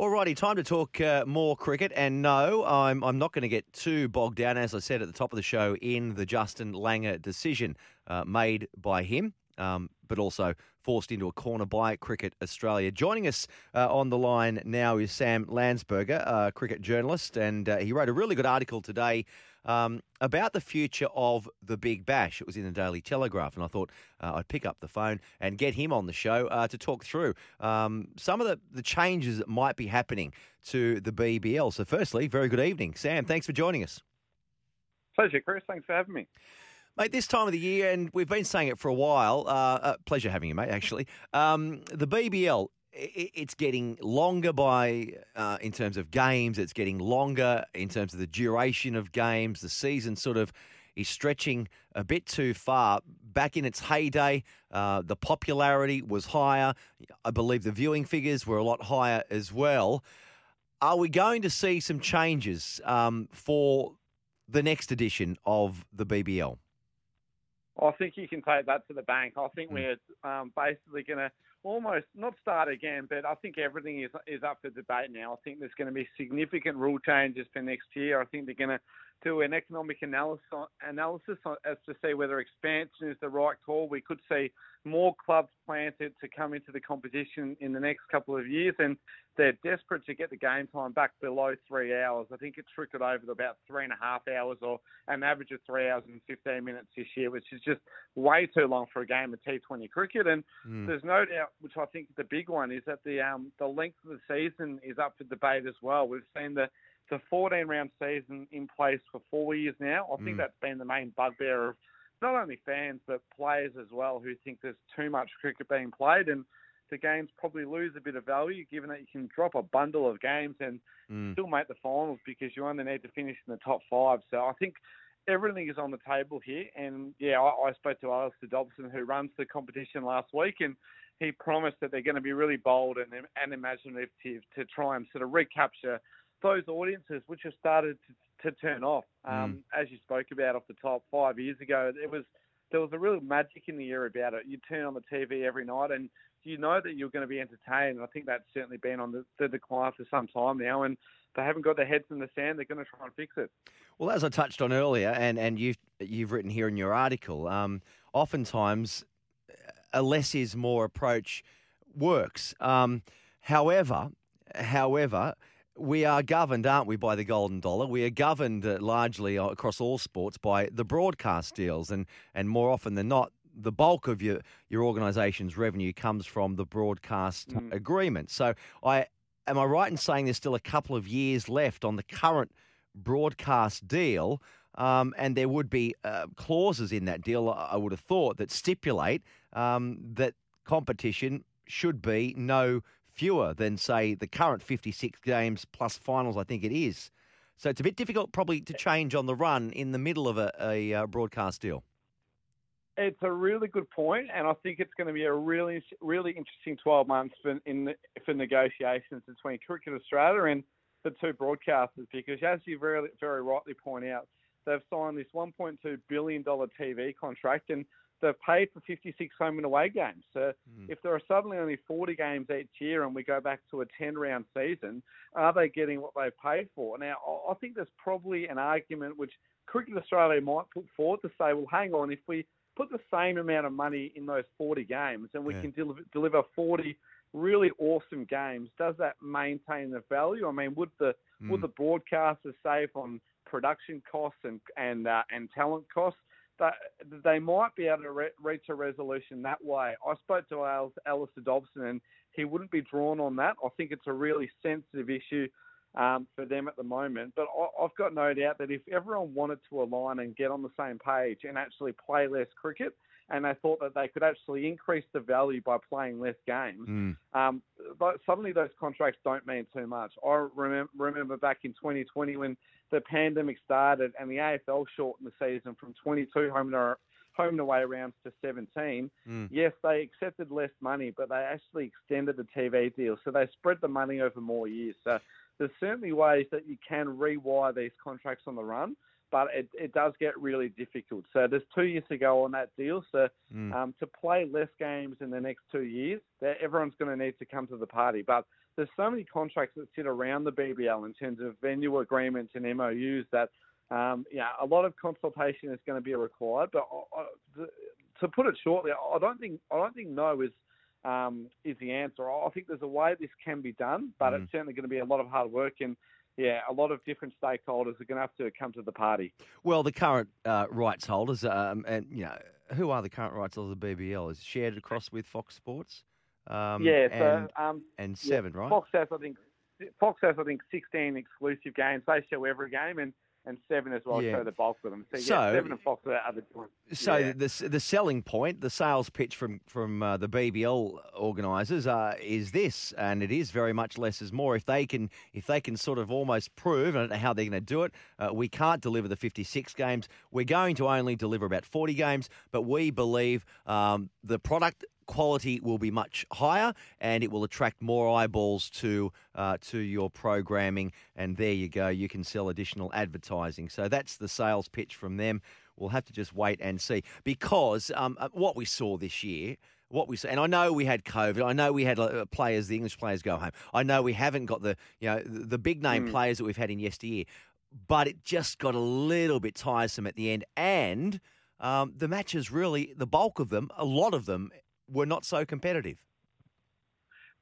Alrighty, time to talk uh, more cricket. And no, I'm, I'm not going to get too bogged down, as I said at the top of the show, in the Justin Langer decision uh, made by him, um, but also forced into a corner by Cricket Australia. Joining us uh, on the line now is Sam Landsberger, a cricket journalist, and uh, he wrote a really good article today um, about the future of the Big Bash. It was in the Daily Telegraph, and I thought uh, I'd pick up the phone and get him on the show uh, to talk through um, some of the, the changes that might be happening to the BBL. So, firstly, very good evening, Sam. Thanks for joining us. Pleasure, Chris. Thanks for having me. Mate, this time of the year, and we've been saying it for a while. Uh, uh, pleasure having you, mate. Actually, um, the BBL it's getting longer by uh, in terms of games. It's getting longer in terms of the duration of games. The season sort of is stretching a bit too far. Back in its heyday, uh, the popularity was higher. I believe the viewing figures were a lot higher as well. Are we going to see some changes um, for the next edition of the BBL? I think you can take that to the bank. I think we're um, basically going to almost not start again, but I think everything is is up for debate now. I think there's going to be significant rule changes for next year. I think they're going to do an economic analysis analysis as to see whether expansion is the right call. We could see more clubs planted to come into the competition in the next couple of years, and they're desperate to get the game time back below three hours. I think it's trickled over to about three and a half hours, or an average of three hours and 15 minutes this year, which is just way too long for a game of T20 cricket. And mm. there's no doubt, which I think the big one is that the um, the length of the season is up for debate as well. We've seen the the 14 round season in place for four years now. I think mm. that's been the main bugbear of not only fans but players as well who think there's too much cricket being played and the games probably lose a bit of value given that you can drop a bundle of games and mm. still make the finals because you only need to finish in the top five. So I think everything is on the table here. And yeah, I, I spoke to Alistair Dobson who runs the competition last week and he promised that they're going to be really bold and, and imaginative to try and sort of recapture those audiences which have started to, to turn off. Um, mm. As you spoke about off the top five years ago, it was there was a real magic in the air about it. You turn on the TV every night and you know that you're going to be entertained. And I think that's certainly been on the, the decline for some time now. And they haven't got their heads in the sand. They're going to try and fix it. Well, as I touched on earlier, and, and you've you've written here in your article, um, oftentimes a less is more approach works. Um, however, however, we are governed, aren't we, by the golden dollar? We are governed uh, largely across all sports by the broadcast deals, and and more often than not, the bulk of your your organisation's revenue comes from the broadcast mm. agreement. So, I am I right in saying there's still a couple of years left on the current broadcast deal? Um, and there would be uh, clauses in that deal, I would have thought, that stipulate um, that competition should be no fewer than, say, the current 56 games plus finals, I think it is. So it's a bit difficult probably to change on the run in the middle of a, a uh, broadcast deal. It's a really good point, and I think it's going to be a really, really interesting 12 months for, in, for negotiations between Cricket Australia and the two broadcasters because, as you very, very rightly point out, they've signed this $1.2 billion TV contract, and they've paid for 56 home and away games. So mm. if there are suddenly only 40 games each year and we go back to a 10 round season, are they getting what they've paid for? Now, I think there's probably an argument which Cricket Australia might put forward to say, well, hang on, if we put the same amount of money in those 40 games and we yeah. can deliver, deliver 40 really awesome games, does that maintain the value? I mean, would the mm. would the broadcasters save on production costs and and uh, and talent costs? That they might be able to re- reach a resolution that way. I spoke to Al- Alistair Dobson, and he wouldn't be drawn on that. I think it's a really sensitive issue um, for them at the moment. But I- I've got no doubt that if everyone wanted to align and get on the same page and actually play less cricket and they thought that they could actually increase the value by playing less games. Mm. Um, but suddenly those contracts don't mean too much. I remember, remember back in 2020 when the pandemic started and the AFL shortened the season from 22 home and home and away rounds to 17. Mm. Yes, they accepted less money, but they actually extended the TV deal, so they spread the money over more years. So there's certainly ways that you can rewire these contracts on the run but it, it does get really difficult. So there's two years to go on that deal. So Mm. um, to play less games in the next two years, everyone's going to need to come to the party. But there's so many contracts that sit around the BBL in terms of venue agreements and MOUs that um, yeah, a lot of consultation is going to be required. But I, I, to put it shortly, I don't think I don't think no is um, is the answer. I think there's a way this can be done, but Mm. it's certainly going to be a lot of hard work and yeah, a lot of different stakeholders are going to have to come to the party. Well, the current uh, rights holders, um, and you know, who are the current rights holders of the BBL? Is shared across with Fox Sports? Um, yeah, so and, um, and yeah, Seven, right? Fox has I think Fox has I think 16 exclusive games. They show every game, and and Seven as well Yeah. show the bulk of them. So, So- yeah, Seven and Fox are the joint. So yeah. the the selling point, the sales pitch from from uh, the BBL organisers uh, is this, and it is very much less is more. If they can if they can sort of almost prove, I don't know how they're going to do it. Uh, we can't deliver the 56 games. We're going to only deliver about 40 games, but we believe um, the product quality will be much higher and it will attract more eyeballs to uh, to your programming and there you go you can sell additional advertising so that's the sales pitch from them we'll have to just wait and see because um, uh, what we saw this year what we saw, and I know we had COVID. I know we had uh, players, the English players, go home. I know we haven't got the, you know, the the big name Mm. players that we've had in yesteryear, but it just got a little bit tiresome at the end. And um, the matches really, the bulk of them, a lot of them, were not so competitive.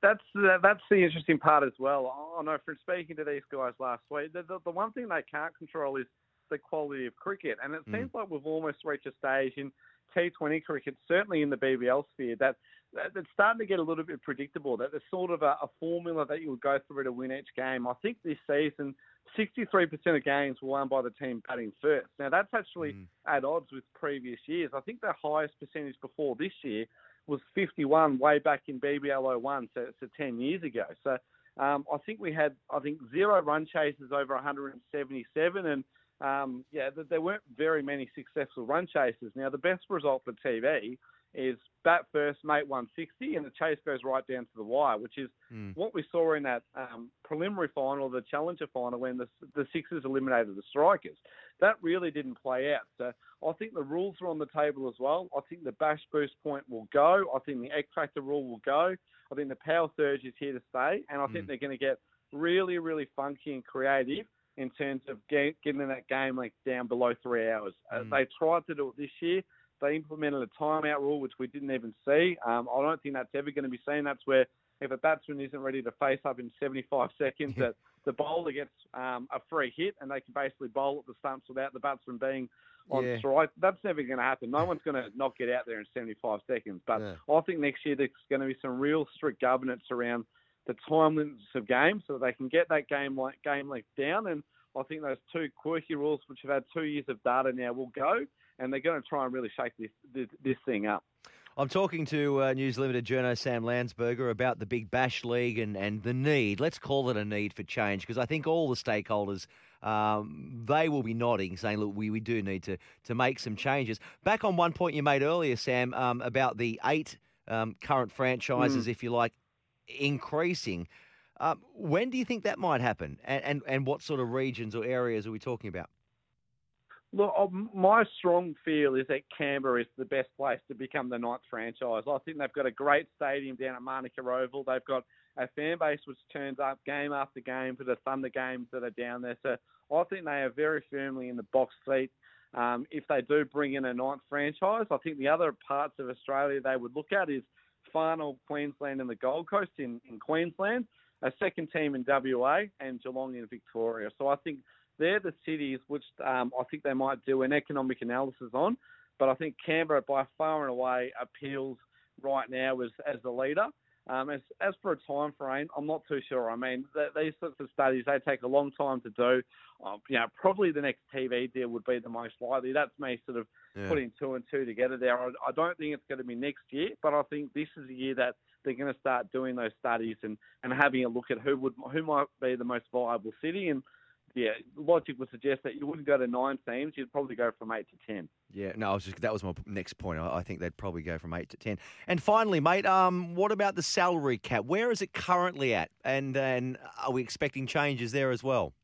That's the, that's the interesting part as well. I know from speaking to these guys last week, the, the, the one thing they can't control is the quality of cricket, and it Mm. seems like we've almost reached a stage in T20 cricket, certainly in the BBL sphere, that, that it's starting to get a little bit predictable. That there's sort of a, a formula that you would go through to win each game. I think this season, 63% of games were won by the team batting first. Now that's actually Mm. at odds with previous years. I think the highest percentage before this year was 51 way back in BBL 01, so, so 10 years ago. So um, I think we had, I think, zero run chases over 177, and um, yeah, there weren't very many successful run chases. Now, the best result for TV is bat first, mate 160, and the chase goes right down to the wire, which is Mm. what we saw in that um, preliminary final, the Challenger final, when the, the Sixers eliminated the Strikers. That really didn't play out. So I think the rules are on the table as well. I think the bash boost point will go. I think the X Factor rule will go. I think the power surge is here to stay, and I think Mm. they're going to get really, really funky and creative in terms of get, getting that game length down below three hours. Uh, Mm. they tried to do it this year. They implemented a timeout rule, which we didn't even see. Um, I don't think that's ever going to be seen. That's where if a batsman isn't ready to face up in 75 seconds, that the bowler gets um, a free hit and they can basically bowl at the stumps without the batsman being on Yeah. strike. That's never going to happen. No one's going to not get out there in 75 seconds. But Yeah. I think next year there's going to be some real strict governance around the time limits of games so that they can get that game like game length down. And I think those two quirky rules, which have had two years of data now, will go, and they're going to try and really shake this this, this thing up. I'm talking to uh, News Limited journo Sam Landsberger about the Big Bash League and, and the need, let's call it a need for change, because I think all the stakeholders, um, they will be nodding, saying, look, we, we do need to, to make some changes. Back on one point you made earlier, Sam, um, about the eight um, current franchises, if you like, increasing. Um, when do you think that might happen? And, and, and what sort of regions or areas are we talking about? Look, uh, my strong feel is that Canberra is the best place to become the ninth franchise. I think they've got a great stadium down at Manuka Oval. They've got a fan base which turns up game after game for the Thunder games that are down there. So I think they are very firmly in the box seat. Um, if they do bring in a ninth franchise, I think the other parts of Australia they would look at is final Queensland and the Gold Coast in, in Queensland, a second team in WA, and Geelong in Victoria. So I think they're the cities which um, I think they might do an economic analysis on. But I think Canberra, by far and away, appeals right now as, as the leader. Um, as, as for a time frame, I'm not too sure. I mean, th- these sorts of studies they take a long time to do. Um, you know, probably the next TV deal would be the most likely. That's me sort of yeah. putting two and two together there. I, I don't think it's going to be next year, but I think this is a year that they're going to start doing those studies and, and having a look at who would who might be the most viable city and yeah, logic would suggest that you wouldn't go to nine teams. You'd probably go from eight to ten. Yeah, no, I was just that was my next point. I, I think they'd probably go from eight to ten. And finally, mate, um, what about the salary cap? Where is it currently at? And and are we expecting changes there as well?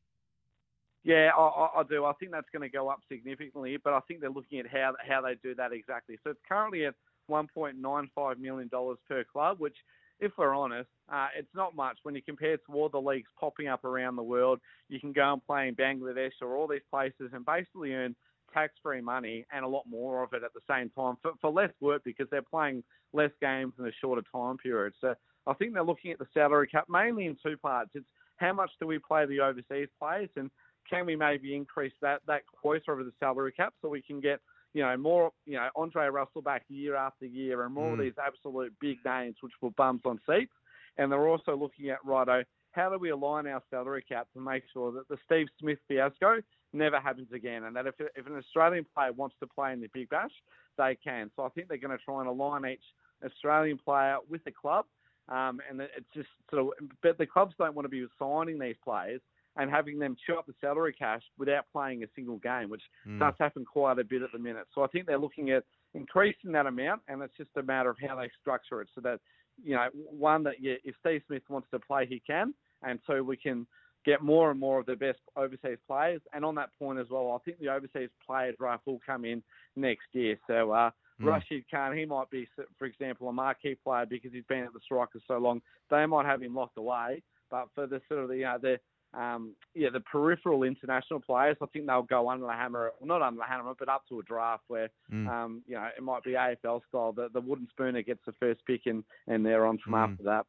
Yeah, I, I do. I think that's going to go up significantly, but I think they're looking at how how they do that exactly. So it's currently at 1.95 million dollars per club, which if we're honest, uh, it's not much when you compare it to all the leagues popping up around the world. You can go and play in Bangladesh or all these places and basically earn tax-free money and a lot more of it at the same time for, for less work because they're playing less games in a shorter time period. So I think they're looking at the salary cap mainly in two parts. It's how much do we play the overseas players and can we maybe increase that that quota of the salary cap so we can get you know, more, you know, Andre Russell back year after year and more mm. of these absolute big names which will bums on seats. And they're also looking at, righto, how do we align our salary cap to make sure that the Steve Smith fiasco never happens again and that if, if an Australian player wants to play in the Big Bash, they can. So I think they're going to try and align each Australian player with the club. Um, and it's just sort of, but the clubs don't want to be signing these players and having them chew up the salary cash without playing a single game, which mm. does happen quite a bit at the minute. So I think they're looking at increasing that amount, and it's just a matter of how they structure it so that, you know, one, that yeah, if Steve Smith wants to play, he can, and so we can get more and more of the best overseas players. And on that point as well, I think the overseas players draft will come in next year. So uh, mm. Rashid Khan, he might be, for example, a marquee player because he's been at the Strikers so long. They might have him locked away, but for the sort of the, you know, the um, yeah, the peripheral international players, I think they'll go under the hammer, well, not under the hammer, but up to a draft where, mm. um, you know, it might be AFL style. The, the wooden spooner gets the first pick and, and they're on from mm. after that.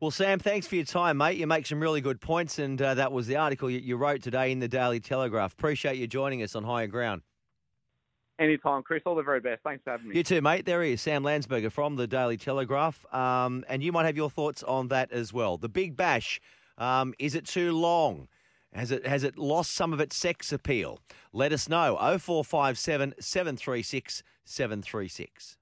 Well, Sam, thanks for your time, mate. You make some really good points, and uh, that was the article you, you wrote today in the Daily Telegraph. Appreciate you joining us on Higher Ground. Anytime, Chris. All the very best. Thanks for having me. You too, mate. There he is, Sam Landsberger from the Daily Telegraph. Um, and you might have your thoughts on that as well. The Big Bash, um, is it too long? Has it has it lost some of its sex appeal? Let us know. 0457 736 736.